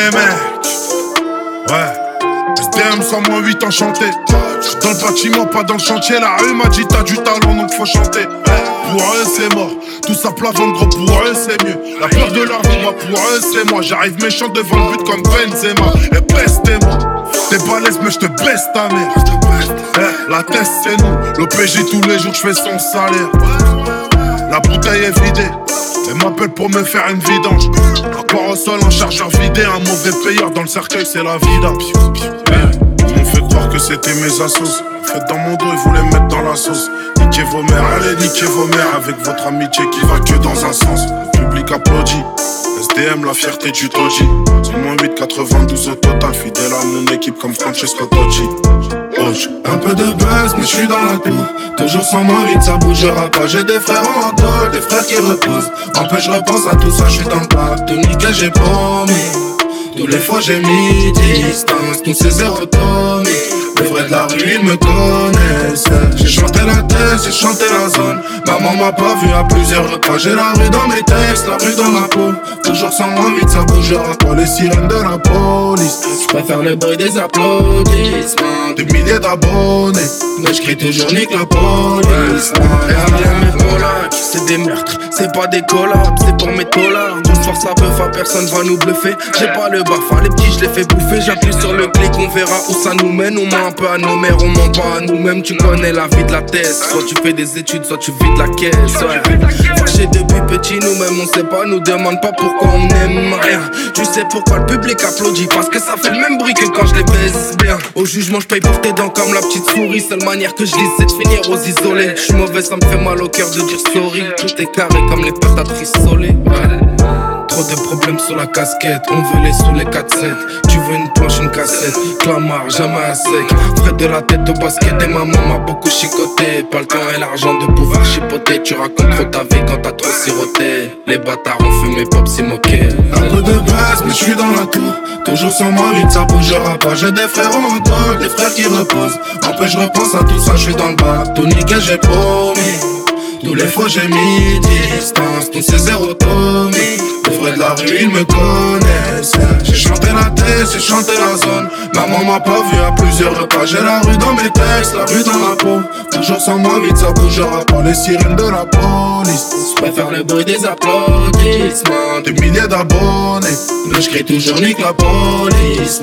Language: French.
les mecs. Ouais. SDM 100 moins 8 enchanté. Dans le bâtiment, pas dans le chantier. La rue m'a dit t'as du talent donc faut chanter. Pour eux c'est mort, tout ça plat gros pour eux c'est mieux. La peur de leur vie, pour eux c'est moi. J'arrive méchant devant le but comme Benzema. Et pestez-moi, t'es balèze mais je te baisse ta mère. Eh, la test c'est nous, l'OPJ tous les jours je fais son salaire. La bouteille est vidée. Elle m'appelle pour me faire une vidange. Encore au sol, en chargeur vidé. Un mauvais payeur dans le cercueil, c'est la vida. Eh, ils m'ont fait croire que c'était mes assos. Faites dans mon dos, ils voulaient me mettre dans la sauce. Niquez vos mères, allez, niquez vos mères. Avec votre amitié qui va que dans un sens. Public applaudit. SDM, la fierté du Toji. C'est moins 8, 92 au total. Fidèle à mon équipe comme Francesco Toji. Un peu de buzz, mais je suis dans la tour. Toujours sans vite, ça bougera pas. J'ai des frères en dos, des frères qui reposent. En fait, je repense à tout ça, je suis dans le bac. Tout nickel, j'ai promis. Tous les fois, j'ai mis distance. Tous ces zéro les vrais de la rue, ils me connaissent. J'ai chanté la tête, j'ai chanté la zone. Maman m'a pas vu à plusieurs repas. J'ai la rue dans mes textes, la rue dans ma peau. Toujours sans vite ça bougera pas. Les sirènes de la police. J'préfère le bruit des applaudissements. Des milliers d'abonnés. Mais j'cris toujours nique la police. C'est des meurtres, c'est pas des collabs, c'est pour mes dollars. On force la bœuf, personne va nous bluffer. J'ai pas le bafard, les petits, je les fais bouffer. J'appuie sur le clic, on verra où ça nous mène. On ment un peu à nos mères, on ment pas à nous-mêmes. Tu connais la vie de la thèse. Soit tu fais des études, soit tu vides la caisse. Ouais. Sait pas, nous demande pas pourquoi on aime rien. Tu sais pourquoi le public applaudit, parce que ça fait le même bruit que quand je les baisse bien. Au jugement, je paye pour tes dents comme la petite souris. Seule manière que je lise, c'est de finir aux isolés. Je suis mauvais, ça me fait mal au cœur de dire sorry. Tout est carré comme les patatrices solées. Trop de problèmes sur la casquette, on veut les sous les 4-7. Une cassette, clamart, jamais à sec. Frais de la tête au basket et maman m'a beaucoup chicoté. Pas le temps et l'argent de pouvoir chipoter. Tu racontes trop ta vie quand t'as trop siroté. Les bâtards ont fumé pop s'y moquer. Un peu de base, mais je suis dans la tour. Toujours sans moi, vite ça bougera pas. J'ai des frères en dos, des frères qui reposent. En fait, je repense à tout ça, je suis dans le bas. Tout nickel, j'ai promis. Tous les fois j'ai mis distance, tous ces zéro Tommy. Les vrais de la rue ils me connaissent. J'ai chanté la tête, j'ai chanté la zone. Maman m'a pas vu à plusieurs repas. J'ai la rue dans mes textes, la rue dans la peau. Toujours sans moi vite ça bougera pas les sirènes de la police Je préfère le bruit des applaudissements. Des milliers d'abonnés Mais je crie toujours nique la police